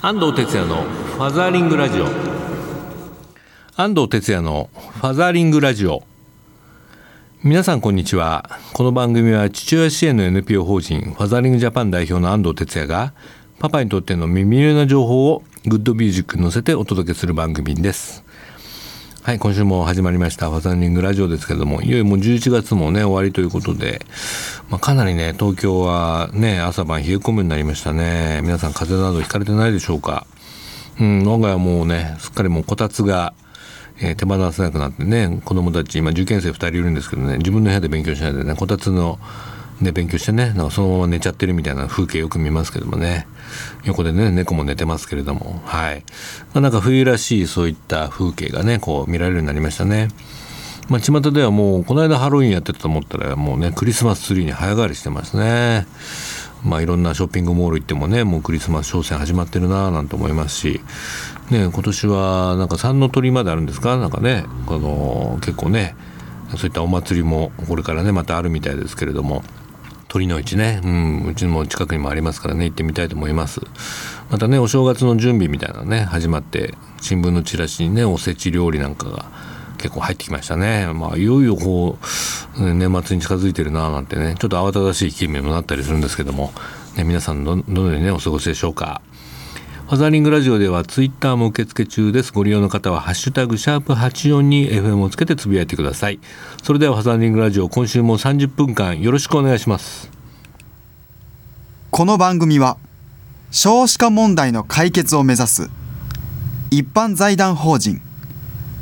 安藤哲也のファザーリングラジオ。安藤哲也のファザーリングラジオ。皆さんこんにちは。この番組は父親支援の NPO 法人ファザーリングジャパン代表の安藤哲也がパパにとっての耳寄りな情報をグッドミュージックに乗せてお届けする番組です。はい今週も始まりましたファザーリングラジオですけどもいよいよもう11月もね終わりということで、まあ、かなりね東京はね朝晩冷え込むようになりましたね。皆さん風邪などひかれてないでしょうか？うん我が家はもうねすっかりもうこたつがえー、手放せなくなってね子供たち今受験生2人いるんですけどね自分の部屋で勉強しないでねこたつのね、勉強してねなんかそのまま寝ちゃってるみたいな風景よく見ますけどもね。横でね猫も寝てますけれども。はい、まあ、なんか冬らしいそういった風景がねこう見られるようになりましたね。まあ、巷ではもうこの間ハロウィンやってたと思ったらもうねクリスマスツリーに早変わりしてますね。まあ、いろんなショッピングモール行ってもねもうクリスマス商戦始まってるななんて思いますし、ね、今年はなんか三の鳥まであるんですか？なんかねこの結構ねそういったお祭りもこれからねまたあるみたいですけれども。鳥の市ね、うん、うちも近くにもありますからね。行ってみたいと思います。またねお正月の準備みたいなね始まって新聞のチラシにねおせち料理なんかが結構入ってきましたね。まあいよいよこう年末に近づいてるななんてねちょっと慌ただしい気分にもなったりするんですけども、ね、皆さんどどのようにねお過ごしでしょうか。ファザリングラジオではツイッターも受付中です。ご利用の方はハッシュタグシャープ84に FM をつけてつぶやいてください。それではファザリングラジオ今週も30分間よろしくお願いします。この番組は少子化問題の解決を目指す一般財団法人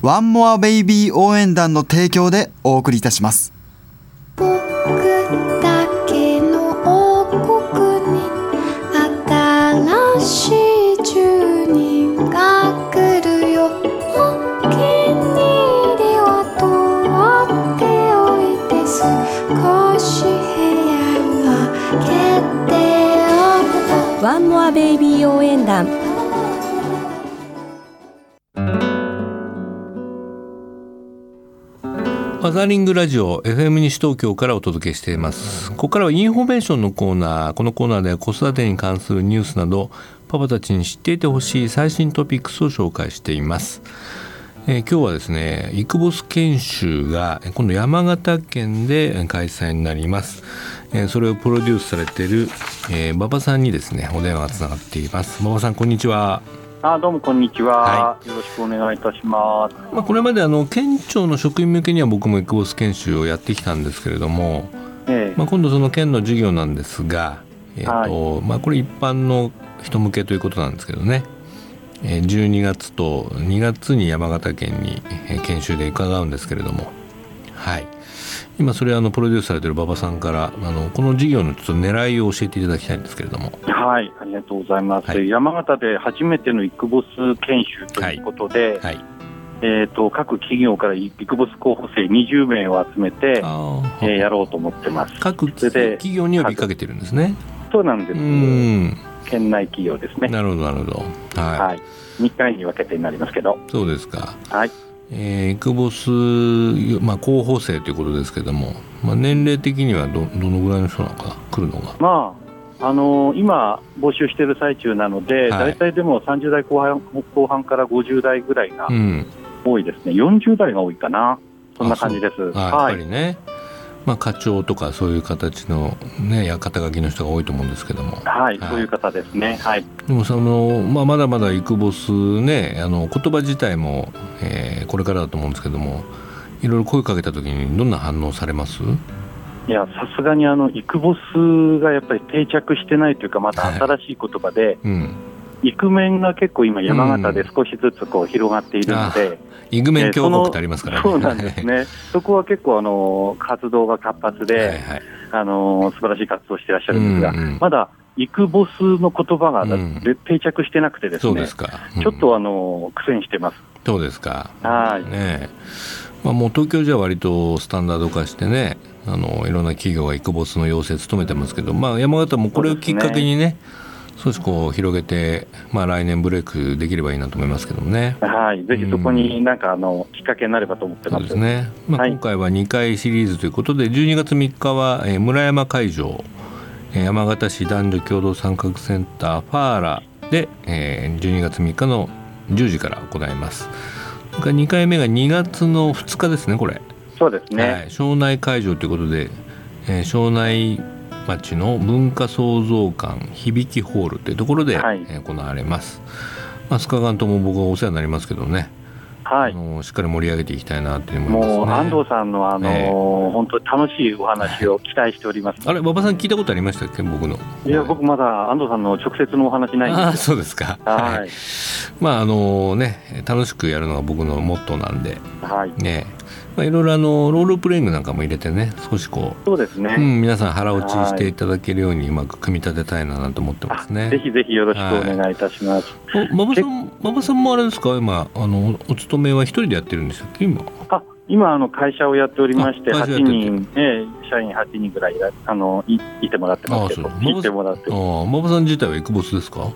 ワンモアベイビー応援団の提供でお送りいたします。ワンモアベイビー応援団。ファザーリングラジオ FM 西東京からお届けしています。ここからはインフォメーションのコーナー。このコーナーでは子育てに関するニュースなどパパたちに知っていてほしい最新トピックスを紹介しています。えー、今日はですねイクボス研修が今度山形県で開催になります、えー、それをプロデュースされている、えー、馬場さんにですねお電話がつながっています。馬場さんこんにちは。あどうもこんにちは、はい、よろしくお願いいたします。まあこれまであの県庁の職員向けには僕もイクボス研修をやってきたんですけれども、ええ、まあ今度その県の授業なんですが、えーと、はい、まあこれ一般の人向けということなんですけどね。12月と2月に山形県に研修で伺うんですけれども、はい、今それあのプロデュースされてる馬場さんからあのこの事業のちょっと狙いを教えていただきたいんですけれども。はい。ありがとうございます、はい、山形で初めてのイクボス研修ということで、はい、はい、えーと、各企業からイクボス候補生20名を集めて、えー、やろうと思ってます。各企業に呼びかけてるんですね。そうなんです県内企業ですね。なるほどなるほど。はい。はい、2回に分けてになりますけど。そうですか。はい。えー、イクボス、まあ、候補生ということですけども、まあ、年齢的にはどどのぐらいの人なのか来るのが？まああのー、今、募集している最中なので、はい、大体でも30代後半後半から50代ぐらいが多いですね、うん、40代が多いかな、そんな感じです。はい、やっぱりね、まあ、課長とかそういう形の、ね、肩書きの人が多いと思うんですけども。はい、はい、そういう方ですね、はい、でもその、まあ、まだまだイクボスねあの言葉自体も、えー、これからだと思うんですけどもいろいろ声かけた時にどんな反応されます？いやさすがにあのイクボスがやっぱり定着してないというかまた新しい言葉で、はいうんイクメンが結構今、山形で少しずつこう広がっているので、イクメン強国ってありますから、ね、そうなんですね、そこは結構あの活動が活発で、はいはい、あの素晴らしい活動をしていらっしゃるんですが、うんうん、まだイクボスの言葉が、定着してなくてですね、うすうん、ちょっとあの苦戦してます。そうですか。はい。ねまあ、もう東京じゃ割とスタンダード化してね、あのいろんな企業がイクボスの要請務めてますけど、まあ、山形もこれをきっかけにね、少しこう広げて、まあ、来年ブレイクできればいいなと思いますけどもね。はい、ぜひそこになんかあの、きっかけになればと思ってます。そうですね。まあ、今回は2回シリーズということで、12月3日は、えー、村山会場、山形市男女共同参画センターファーラで、えー、12月3日の10時から行います。2回目が2月の2日ですねこれ。そうですね、はい、庄内会場ということで、えー、庄内町の文化創造館響きホールというところで、はい、えー、行われます、まあ、須賀間とも僕はお世話になりますけどねはい、あのしっかり盛り上げていきたいなと思います、ね、もう安藤さんのあの、えー、本当に楽しいお話を期待しております。あれ馬場さん聞いたことありましたっけ？僕の。いや僕まだ安藤さんの直接のお話ないんですあそうですか。はい。まああのね楽しくやるのが僕のモットーなんで。はい。ね。まあ、いろいろあのロールプレイングなんかも入れてね少しこうそうですね、うん、皆さん腹落ちしていただけるようにうまく組み立てたいなと思ってますね。ぜひぜひよろしくお願いいたします、はい、馬場さん馬場さんもあれですか？今あのお勤めは一人でやってるんですよ今あ今あの会社をやっておりまして8人、え社員8人ぐらいあのいいてもらってますけどいてもらって馬場さん自体はエクボスですか？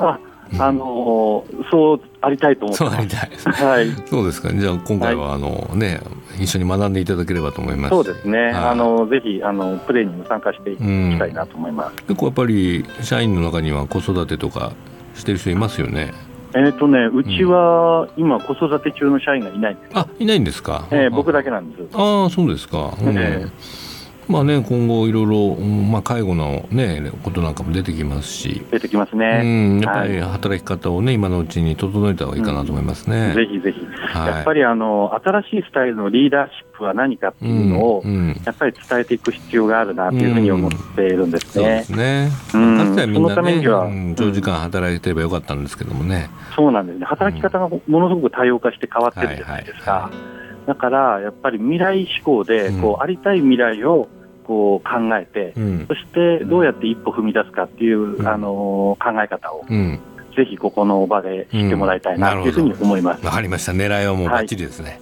ああのそうありたいと思ってそうありたい。はい。そうですか。じゃあ今回は、あのね一緒に学んでいただければと思います。そうですね。あのぜひあのプレーにも参加していきたいなと思います。結構やっぱり社員の中には子育てとかしてる人いますよね。えっ、ー、とね、うちは今子育て中の社員がいないんです。あ、いないんですか。えー、僕だけなんです。ああ、そうですか。うん、えーまあね、今後いろいろ、まあ、介護の、ね、ことなんかも出てきますし。出てきますね、うん、やっぱり働き方をね、今のうちに整えた方がいいかなと思いますね、うん、ぜひぜひ、はい、やっぱりあの新しいスタイルのリーダーシップは何かっていうのを、うん、やっぱり伝えていく必要があるなというふうに思っているんですね。そうですね、うん、かつてはみんな、ね、長時間働いてればよかったんですけどもね、そうなんですね。働き方がものすごく多様化して変わってるじゃないですか。はいはいはい。だからやっぱり未来志向でこう、ありたい未来をこう考えて、うん、そしてどうやって一歩踏み出すかっていう、うん、あの考え方を、うん、ぜひここの場で知ってもらいたいなというふうに思います。わ、かりました。狙いはもうバッチリですね。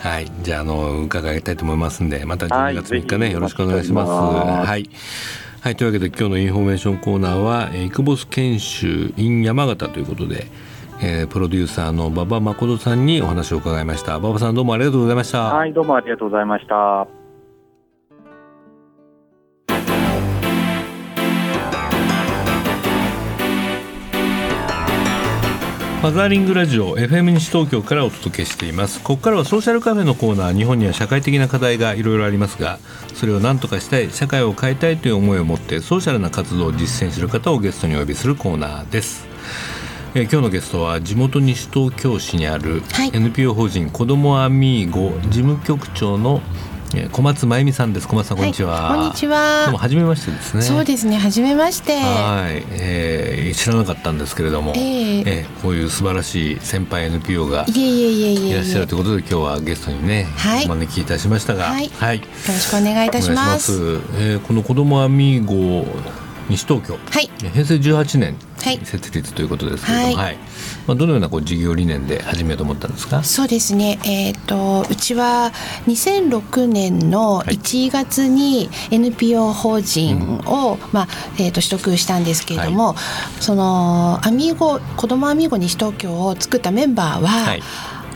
はい、はい、じゃああの伺いたいと思いますんで、また12月3日ね、はい、よろしくお願いします。はい。はい、というわけで今日のインフォメーションコーナーは、えー、イクボス研修 in 山形ということで、えー、プロデューサーの馬場誠さんにお話を伺いました。馬場さんどうもありがとうございました。はい、どうもありがとうございました。ファザーリングラジオ FM 西東京からお届けしています。ここからはソーシャルカフェのコーナー日本には社会的な課題がいろいろありますがそれを何とかしたい社会を変えたいという思いを持ってソーシャルな活動を実践する方をゲストにお呼びするコーナーです。えー、今日のゲストは地元西東京市にある NPO 法人子どもアミーゴ事務局長の小松真由美さんです。小松さんこんにちは。はい、こんにちは。どうも初めましてですね。そうですね。初めまして。はい、えー、知らなかったんですけれども、えー、えー、こういう素晴らしい先輩 NPO がいらっしゃるということで今日はゲストにね、はい、お招きいたしましたが、はい、はい、よろしくお願いいたします。ますえー、この子供アミーゴ西東京、はい、平成18年設立ということですけれども、はい、はい、まあ、どのようなこう事業理念で始めようと思ったんですか？そうですね、えーと、うちは2006年の1月に NPO 法人を、はい、まあえーと、取得したんですけれども、はい、そのアミーゴ子どもアミーゴ西東京を作ったメンバーは、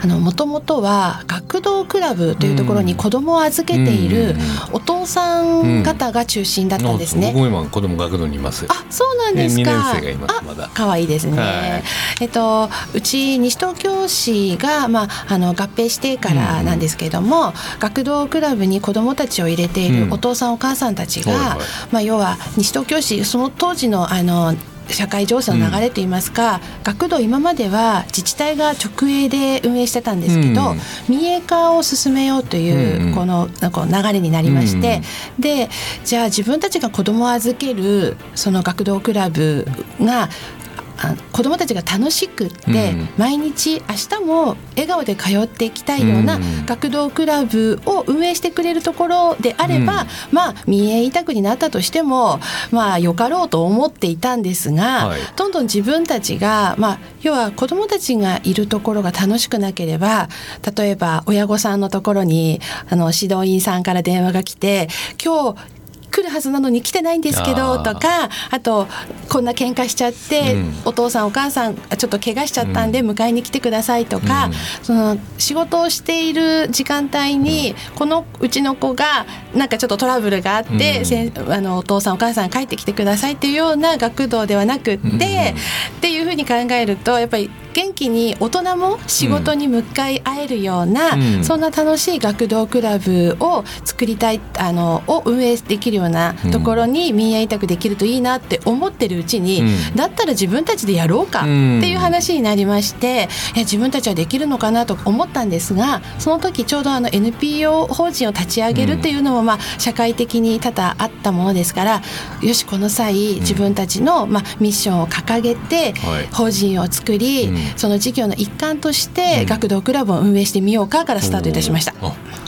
もともとは学童クラブというところに子供を預けているお父さん方が中心だったんですね。僕も今子供学童にいます。あ、そうなんですか。年生がいますまだ。可愛いですね。はい、えっとうち西東京市がまああの合併してからなんですけれども、学童クラブに子供たちを入れているお父さんお母さんたちが、まあ要は西東京市その当時のあの社会情勢の流れといいますか、うん、学童今までは自治体が直営で運営してたんですけど、うん、民営化を進めようというこの流れになりまして、うん、でじゃあ自分たちが子供を預けるその学童クラブが子どもたちが楽しくって、毎日明日も笑顔で通っていきたいような学童クラブを運営してくれるところであれば、まあ民営委託になったとしてもまあよかろうと思っていたんですが、はい、どんどん自分たちが、まあ、要は子どもたちがいるところが楽しくなければ例えば親御さんのところにあの指導員さんから電話が来て今日来るはずなのに来てないんですけどとかあとこんな喧嘩しちゃって、うん、お父さんお母さんちょっと怪我しちゃったんで迎えに来てくださいとか、うん、その仕事をしている時間帯に、このうちの子がなんかちょっとトラブルがあって、うん、あのお父さんお母さん帰ってきてくださいっていうような学童ではなくって、っていうふうに考えるとやっぱり元気に大人も仕事に向かい合えるような、うん、そんな楽しい学童クラブを作りたいあのを運営できるようなところに民営委託できるといいなって思ってるうちに、うん、だったら自分たちでやろうかっていう話になりまして、いや自分たちはできるのかなと思ったんですがその時ちょうどあの NPO 法人を立ち上げるっていうのも、まあ、社会的に多々あったものですからよしこの際自分たちの、まあ、ミッションを掲げて法人を作り、その事業の一環として学童クラブを運営してみようかからスタートいたしました。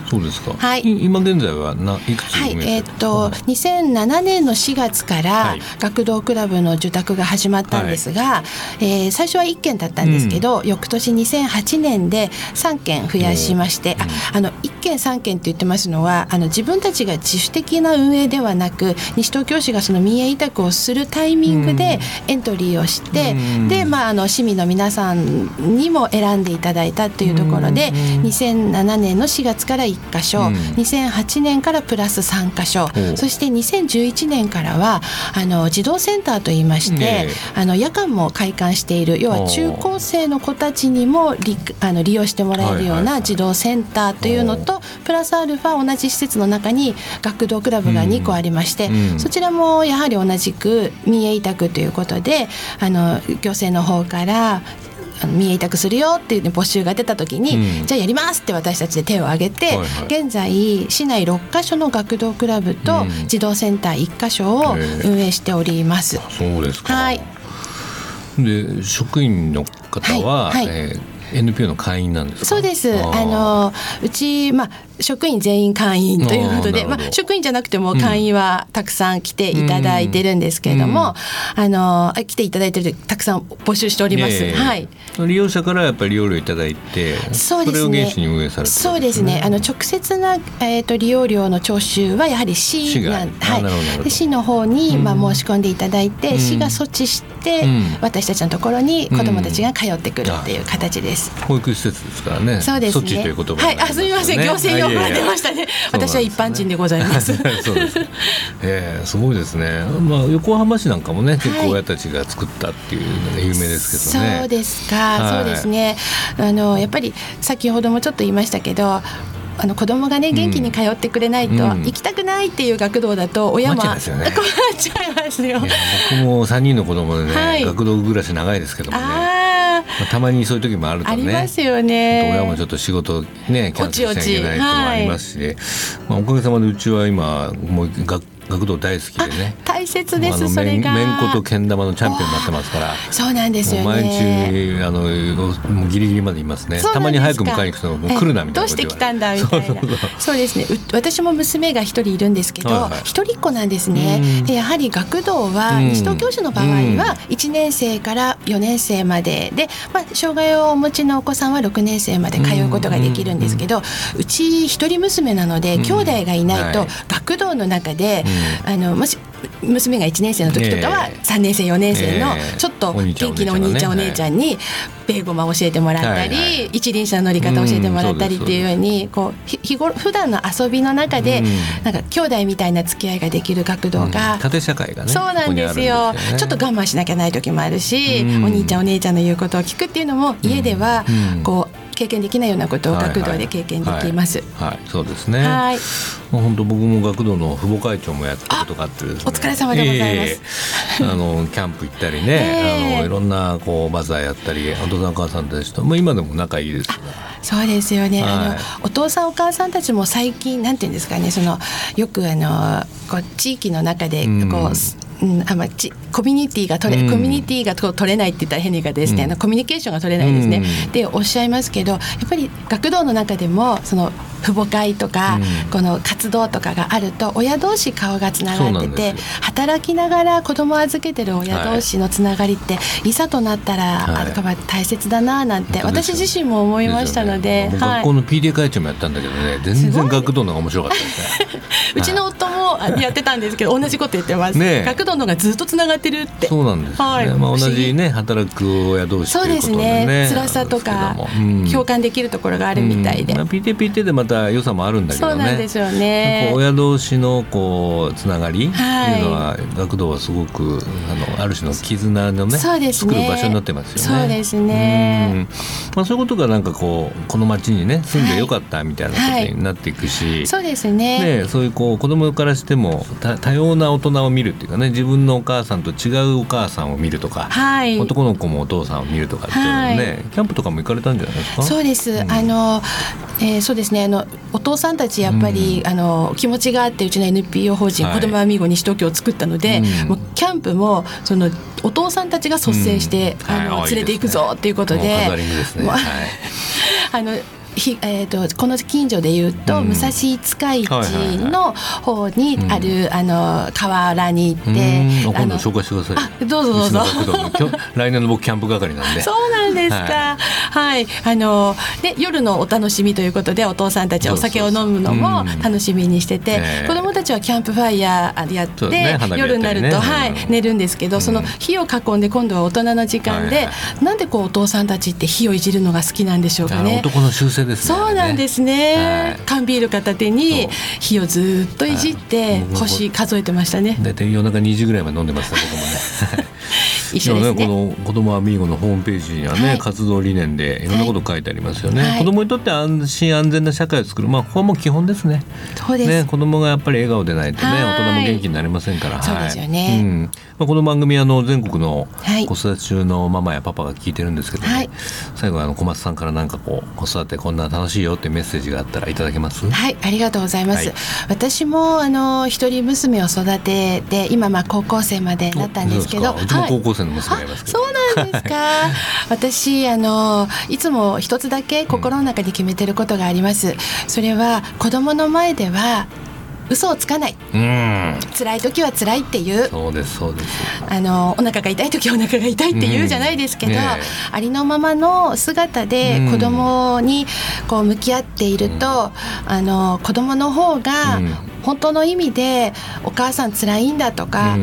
そうですか。はい。今現在はないくつはい。えっ、ー、と2007年の4月から学童クラブの受託が始まったんですが、はい、えー、最初は1件だったんですけど、うん、翌年2008年で3件増やしまして、ああの1件3件って言ってますのはあの自分たちが自主的な運営ではなく西東京市がその民営委託をするタイミングでエントリーをして、うん、でまああの市民の皆さんにも選んでいただいたというところで、うん、2007年の4月から1 1箇所、うん、2008年からプラス3箇所、そして2011年からはあの児童センターといいまして、ね、あの夜間も開館している要は中高生の子たちにも利あの利用してもらえるような児童センターというのと、プラスアルファ同じ施設の中に学童クラブが2個ありまして、うん、そちらもやはり同じく民営委託ということであの行政の方から民営委託するよっていう、募集が出た時に、うん、じゃあやりますって私たちで手を挙げて、はいはい、現在市内6か所の学童クラブと児童センター1か所を運営しております。そうですか、はい、で職員の方は、はい。はい、えー NPO の会員なんですそうです。あのうち、まあ、職員全員会員ということでまあ、職員じゃなくても会員はたくさん来ていただいてるんですけれども、うん、あの来ていただいてるたくさん募集しております、はい、利用者からやっぱり利用料いただいてそうですね。そうですね。あの直接な、えーと、利用料の徴収はやはり市がはい、市の方に、まあ、申し込んでいただいて、うん、市が措置して、うん、私たちのところに子どもたちが通ってくるっていう形です。保育施設ですからね。そうですね。措置という言葉、ね、はい、あすみません。行政用語が出ましたね。私は一般人でございます。そうです。ええー、すごいですね。まあ横浜市なんかもね結構親たちが作ったっていうのが有名ですけどね。そうですか、はい、そうですね。あのやっぱり先ほどもちょっと言いましたけど。あの子供がね元気に通ってくれないと、うん、行きたくないっていう学童だと親も困っちゃいますよ。僕も三人の子供でね、はい、学童暮らし長いですけどもね。まあ、たまにそういう時もあるとね。ありますよね。親もちょっと仕事ねキャンセルしなきゃいけないともありますし、はい、まあ、おかげさまでうちは今もう学学童大好きでね。大切ですそれが。めんことけん玉のチャンピオンになってますから。そうなんですよ、ね、毎日あのもうギリギリまでいますね。たまに早く迎えに行くともう来るなみたいなどうして来たんだ？みたいな。そうですね。私も娘が一人いるんですけど一、はいはい、人っ子なんですね。でやはり学童は西東京市の場合は1年生から4年生までで、まあ、障害をお持ちのお子さんは6年生まで通うことができるんですけどうち一人娘なので兄弟がいないと学童の中で、あのもし娘が1年生の時とかは3年生4年生のちょっと元気なお兄ちゃんお姉ちゃんにベーゴマ教えてもらったり一輪車の乗り方教えてもらったりっていうようにこう日頃普段の遊びの中でなんか兄弟みたいな付き合いができる学童が縦社会がねそうなんですよ。ちょっと我慢しなきゃない時もあるしお兄ちゃんお姉ちゃんの言うことを聞くっていうのも家ではこう経験できないようなことを学童で経験できます。はい、はいはい、そうですね。はい。本当僕も学童の父母会長もやったことがあってですね。お疲れ様でございます。えー、あのキャンプ行ったりね、えー、あのいろんなこうバザーやったり、お父さんお母さんたちと、まあ今でも仲いいですそうですよね、はい、あのお父さんお母さんたちも最近なんていうんですかねそのよくあのこう地域の中でこう、うんうん、あまあ、ちコミュニティが取れ、うん、コミュニティが取れないって言ったら変にがですね、うん、コミュニケーションが取れないですね、うん、でおっしゃいますけどやっぱり学童の中でもその父母会とか、この活動とかがあると親同士顔がつながってて働きながら子供を預けてる親同士のつながりって、はい、いざとなったら、はい、大切だななんて私自身も思いましたので、ねはい、学校の PTA 会長もやったんだけどね全然学童のが面白かったですね。うちの夫ももやってたんですけど同じこと言ってます、ね、学童のがずっとつながってるって。そうなんです、ね、はい、まあ、同じね働く親同士そうですね。辛さとか、うん、共感できるところがあるみたいで、うん。まあ、PTPT でまた良さもあるんだけどね。そうなんですよね。親同士のこうつながりっていうのは、学童はすごくあのある種の絆のねそうです、ね、作る場所になってますよね。そうですね、まあ、そういうことがなんかこうこの町にね住んでよかったみたいなことになっていくし、はい。はい、そうですね。ねそういうこう子供からしても多様な大人を見るっていうかね自分のお母さんと違うお母さんを見るとか、はい、男の子もお父さんを見るとかっていうのね、はい、キャンプとかも行かれたんじゃないですか？そうです、うん、あの、えー、そうですね。あのお父さんたちやっぱり、うん、あの気持ちがあってうちの NPO 法人、はい、子どもアミーゴ西東京を作ったので、うん、もうキャンプもそのお父さんたちが率先して、あの連れていくぞっていうことで。あのひえーと、この近所でいうと、うん、武蔵五日市の方にある、あの河原に行って、今度紹介してください。どうぞどうぞ。来年の僕キャンプ係なんで。そうなんですか。はい、はい、あので夜のお楽しみということでお父さんたちお酒を飲むのも楽しみにしてて、子供たちはキャンプファイヤーやって、ね、夜になると、ね、はい、寝るんですけど、その火を囲んで今度は大人の時間で、はいはい、なんでこうお父さんたちって火をいじるのが好きなんでしょうかね。男の習性ですね。そうなんですね、はい、缶ビール片手に火をずっといじって星数えてましたね。大体夜中2時ぐらいまで飲んでました僕もね 一緒ですね、ね、この子供アミーゴのホームページにはね、はい、活動理念でいろんなこと書いてありますよね、はい、子供にとって安心安全な社会を作る。まあここはもう基本ですね。そうです。ね子供がやっぱり笑顔でないとね大人も元気になりませんから。そうですよね、うんまあ、この番組あの全国の子育て中のママやパパが聞いてるんですけど、ね。はい、最後あの小松さんからなんかこう子育てこんな楽しいよってメッセージがあったらいただけます？はいありがとうございます、はい、私もあの一人娘を育てて今まあ高校生までなったんですけどうちも高校生の娘がいますけど、そうなんですか。私あのいつも一つだけ心の中で決めてることがあります、それは子供の前では嘘をつかない、うん、辛い時は辛いっていう。そうですそうです。あのお腹が痛い時はお腹が痛いって言うじゃないですけど、うん。ね、ありのままの姿で子供にこう向き合っていると、うん、あの子供の方が本当の意味でお母さん辛いんだとか、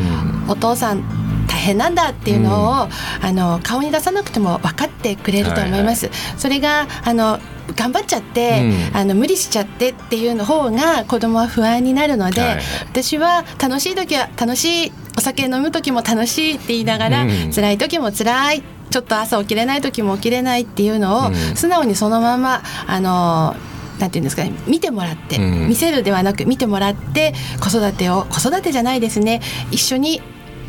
お父さん大変なんだっていうのを、あの顔に出さなくても分かってくれると思います。はいはい、それがあの頑張っちゃって、うん、あの無理しちゃってっていうの方が子供は不安になるので、はい、私は楽しい時は楽しいお酒飲む時も楽しいって言いながら、うん、辛い時も辛いちょっと朝起きれない時も起きれないっていうのを、素直にそのままあのなんていうんですかね見てもらって、見せるではなく見てもらって子育てを子育てじゃないですね一緒に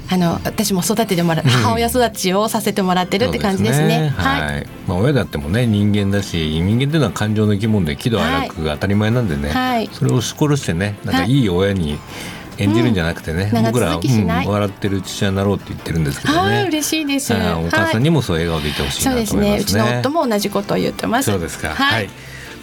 あの私も育ててもら、うん、母親育ちをさせてもらってるって感じですね。すねはい。まあ親だってもね人間だし人間っていうのは感情の生き物で喜怒哀楽が当たり前なんでね、はい、それを押し殺してねなんかいい親に、演じるんじゃなくてね、うん、僕ら、うん、笑ってる父親になろうって言ってるんですけどね。はい、嬉しいです。お母さんにもそう笑顔でいてほしいなと思いますね、はい、そうですね。うちの夫も同じことを言ってます。そうですか。はい、はい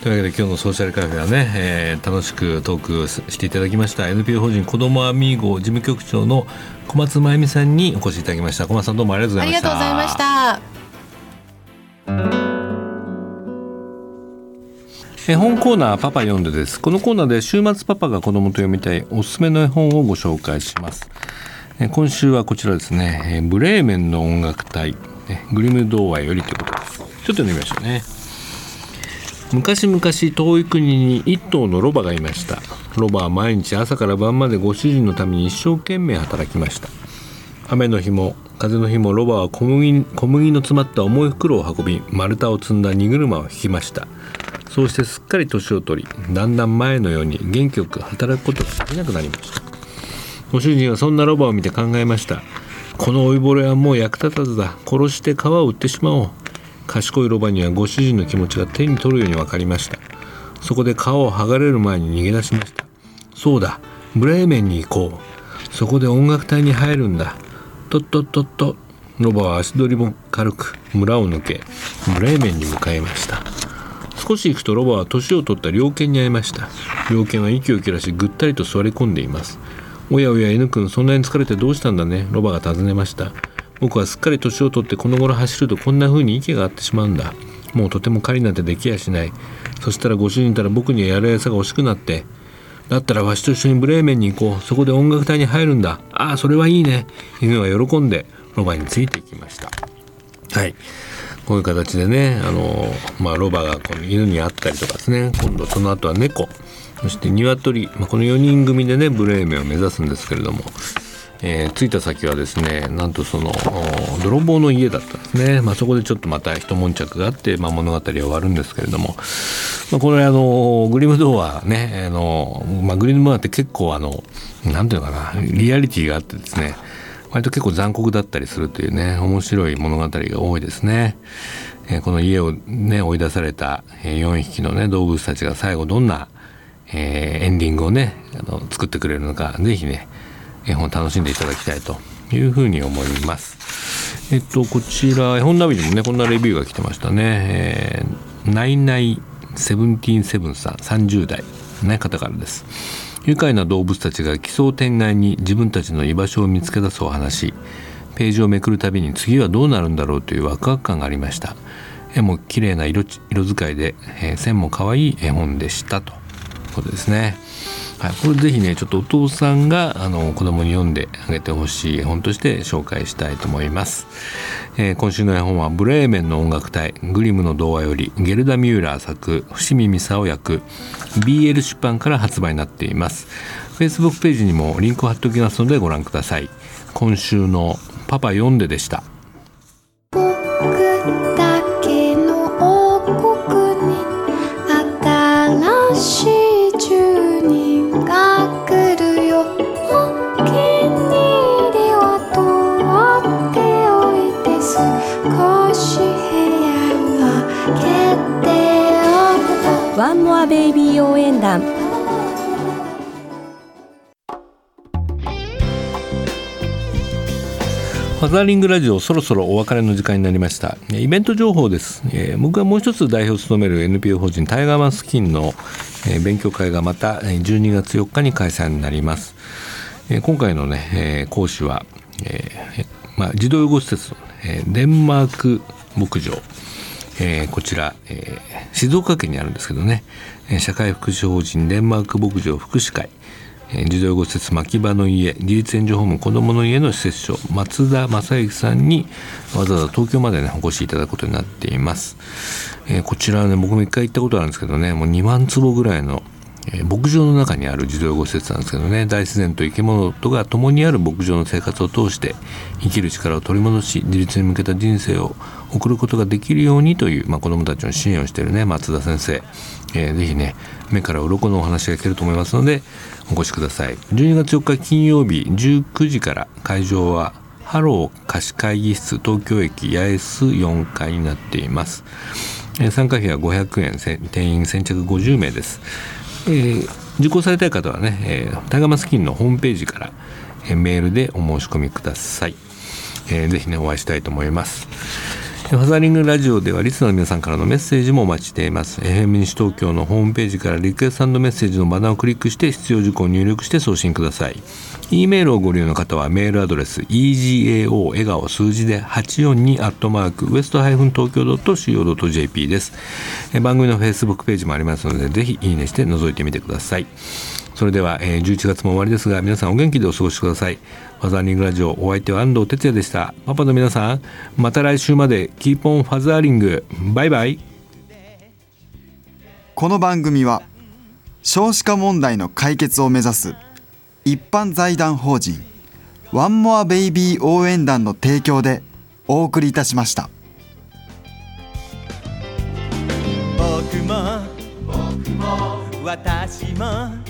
というわけで今日のソーシャルカフェはね、えー、楽しくトークしていただきました。NPO 法人子どもアミーゴ事務局長の小松真由美さんにお越しいただきました。小松さんどうもありがとうございました。ありがとうございました。絵本コーナーパパ読んでです。このコーナーで週末パパが子供と読みたいおすすめの絵本をご紹介します。今週はこちらですね。ブレーメンの音楽隊。グリム童話よりということです。ちょっと読んでみましょうね昔々遠い国に一頭のロバがいました。ロバは毎日朝から晩までご主人のために一生懸命働きました。雨の日も風の日もロバは小麦小麦の詰まった重い袋を運び丸太を積んだ荷車を引きました。そうしてすっかり年を取りだんだん前のように元気よく働くことができなくなりました。ご主人はそんなロバを見て考えました。この老いぼれはもう役立たずだ。殺して皮を売ってしまおう。賢いロバにはご主人の気持ちが手に取るように分かりました。そこで皮を剥がれる前に逃げ出しました。そうだブレーメンに行こう。そこで音楽隊に入るんだ。とっとっとっとロバは足取りも軽く村を抜けブレーメンに向かいました。少し行くとロバは年を取った猟犬に会いました。猟犬は息を切らしぐったりと座り込んでいます。おやおや N 君そんなに疲れてどうしたんだね。ロバが尋ねました。僕はすっかり年を取ってこの頃走るとこんな風に息が合ってしまうんだ。もうとても狩りなんてできやしない。そしたらご主人たら僕にはやる餌が欲しくなって。だったらわしと一緒にブレーメンに行こう。そこで音楽隊に入るんだ。ああそれはいいね。犬は喜んでロバについていきました。はい。こういう形でねあの、まあ、ロバがこの犬に会ったりとかですね。今度その後は猫。そして鶏、まあ、この4人組でねブレーメンを目指すんですけれども。えー、着いた先はですねなんとその泥棒の家だったんですね、まあ、そこでちょっとまた一悶着があって、まあ、物語は終わるんですけれども、まあ、これあのグリムドアねあの、まあ、グリムドアって結構あのなんていうのかなリアリティがあってですね割と結構残酷だったりするというね面白い物語が多いですね。えー、この家をね追い出された4匹のね動物たちが最後どんな、えー、エンディングをねあの作ってくれるのか是非ね絵本楽しんでいただきたいというふうに思います。えっと、こちら、絵本ナビにもね、こんなレビューが来てましたね。えー、ナイナイセブンティーンセブンさん、30代、ね、方からです。愉快な動物たちが奇想天外に自分たちの居場所を見つけ出すお話。ページをめくるたびに次はどうなるんだろうというワクワク感がありました。絵も綺麗な色色使いで、えー、線も可愛い絵本でしたということですね。はい、これぜひねちょっとお父さんがあの子供に読んであげてほしい絵本として紹介したいと思います、えー、今週の絵本はブレーメンの音楽隊グリムの童話よりゲルダ・ミューラー作伏見美沙役 BL 出版から発売になっています。Facebook ページにもリンクを貼っておきますのでご覧ください。今週のパパ読んででした。ワンモアベイビー応援団。ファザーリングラジオそろそろお別れの時間になりました。イベント情報です、えー、僕がもう一つ代表を務める NPO 法人タイガーマンスキンの、えー、勉強会がまた12月4日に開催になります、えー、今回のね、えー、講師は、えーまあ、児童養護施設、えー、デンマーク牧場。えー、こちら、えー、静岡県にあるんですけどね、え、社会福祉法人デンマーク牧場福祉会、え、児童養護施設牧場の家。自立援助ホーム子どもの家の施設長松田正幸さんにわざわざ東京までねお越しいただくことになっています、えー、こちらはね僕も一回行ったことあるんですけどねもう2万坪ぐらいの、牧場の中にある児童養護施設なんですけどね大自然と生き物とが共にある牧場の生活を通して生きる力を取り戻し自立に向けた人生を送ることができるようにという、まあ、子どもたちの支援をしているね松田先生、えー、ぜひね目から鱗のお話が聞けると思いますのでお越しください。12月4日金曜日19時から会場はハロー貸し会議室東京駅八重洲4階になっています。参加費は500円定員先着50名です。えー、受講されたい方はね、えー、タイガーマスク基金のホームページから、えー、メールでお申し込みください、えー、ぜひねお会いしたいと思います。ファザリングラジオではリスナーの皆さんからのメッセージもお待ちしています。FM 西東京のホームページからリクエストメッセージのバナーをクリックして必要事項を入力して送信ください。E メールをご利用の方はメールアドレス egao 笑顔数字で842アットマークウエストハイフン東京 .co.jp です。番組の Facebook ページもありますのでぜひいいねして覗いてみてください。それでは、えー、11月も終わりですが皆さんお元気でお過ごしください。ファザーリングラジオお相手は安藤哲也でした。パパの皆さんまた来週までキーポンファザーリングバイバイ。この番組は少子化問題の解決を目指す一般財団法人ワンモアベイビー応援団の提供でお送りいたしました。僕も僕も私も